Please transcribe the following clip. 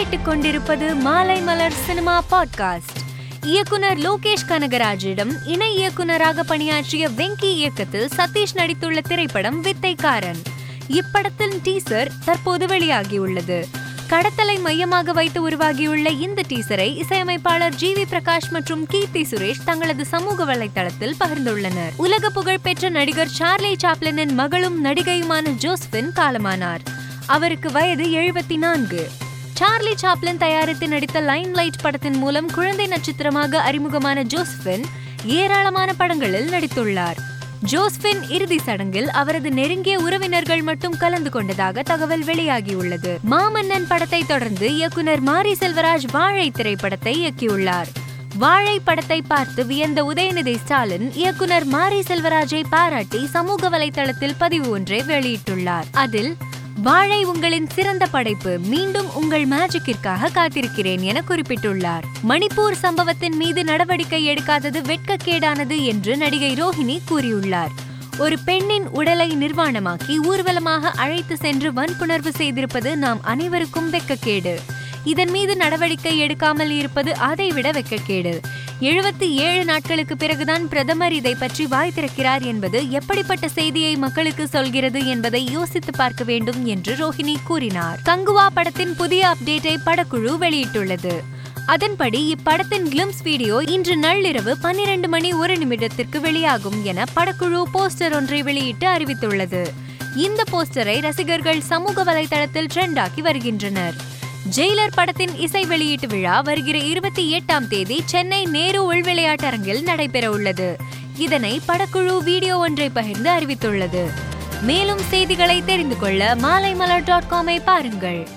கேட்டுக்கொண்டிருப்பது மாலை மலர் cinema podcast. இயக்குனர் லோகேஷ் கனகராஜிடம் இணை இயக்குனராக பணியாற்றிய வெங்கி இயக்கத்தில் சதீஷ் நடித்துள்ள திரைப்படம் வித்தைக்காரன். இப்படத்தின் டீசர் தற்போது வெளியாகியுள்ளது. கடத்தலை மையமாக வைத்து உருவாகியுள்ள இந்த டீசரை இசையமைப்பாளர் ஜி வி பிரகாஷ் மற்றும் கீர்த்தி சுரேஷ் தங்களது சமூக வலைதளத்தில் பகிர்ந்துள்ளனர். உலக புகழ்பெற்ற நடிகர் சார்லி சாப்ளினின் மகளும் நடிகையுமான ஜோஸ்பின் காலமானார். அவருக்கு வயது எழுபத்தி நான்கு. சார்லி சாப்ளின் தயாரித்து நடித்த லைன் லைட் படத்தின் மூலம் குழந்தை நட்சத்திரமாக அறிமுகமான ஜோஸ்பின் ஏராளமான படங்களில் நடித்துள்ளார். ஜோஸ்பின் இறுதி சடங்கில் அவரது நெருங்கிய உறவினர்கள் மட்டும் கலந்து கொண்டதாக தகவல் வெளியாகியுள்ளது. மாமன்னன் படத்தை தொடர்ந்து இயக்குனர் மாரி செல்வராஜ் வாழை திரைப்படத்தை இயக்கியுள்ளார். வாழை படத்தை பார்த்து வியந்த உதயநிதி ஸ்டாலின் இயக்குனர் மாரி செல்வராஜை பாராட்டி சமூக வலைதளத்தில் பதிவு ஒன்றை வெளியிட்டுள்ளார். அதில் வாழை உங்களின் சிறந்த படைப்பு. மீண்டும் உங்கள் மேஜிக்கிற்காக காத்திருக்கிறேன் என குறிப்பிட்டுள்ளார். மணிப்பூர் சம்பவத்தின் மீது நடவடிக்கை எடுக்காதது வெட்கக்கேடானது என்று நடிகை ரோஹிணி கூறியுள்ளார். ஒரு பெண்ணின் உடலை நிர்வாணமாக்கி ஊர்வலமாக அழைத்து சென்று வன்புணர்வு செய்திருப்பது நாம் அனைவருக்கும் வெட்கக்கேடு. இதன் மீது நடவடிக்கை எடுக்காமல் இருப்பது அதைவிட வெட்கக்கேடு. எழுபத்தி ஏழு நாட்களுக்கு பிறகுதான் பிரதமர் இதை பற்றி வாய் திறக்கிறார் என்பது எப்படிப்பட்ட செய்தியை மக்களுக்கு சொல்கிறது என்பதை யோசித்து பார்க்க வேண்டும் என்று ரோஹிணி கூறினார். கங்குவா படத்தின் புதிய அப்டேட்டை படக்குழு வெளியிட்டுள்ளது. அதன்படி இப்படத்தின் கிளிம்ஸ் வீடியோ இன்று நள்ளிரவு பன்னிரண்டு மணி ஒரு நிமிடத்திற்கு வெளியாகும் என படக்குழு போஸ்டர் ஒன்றை வெளியிட்டு அறிவித்துள்ளது. இந்த போஸ்டரை ரசிகர்கள் சமூக வலைதளத்தில் ட்ரெண்டாக்கி வருகின்றனர். ஜெயிலர் படத்தின் இசை வெளியீட்டு விழா வருகிற இருபத்தி எட்டாம் தேதி சென்னை நேரு உள்விளையாட்டரங்கில் நடைபெற உள்ளது. இதனை படக்குழு வீடியோ ஒன்றை பகிர்ந்து அறிவித்துள்ளது. மேலும் செய்திகளை தெரிந்து கொள்ள மாலைமலர் டாட் காமை பாருங்கள்.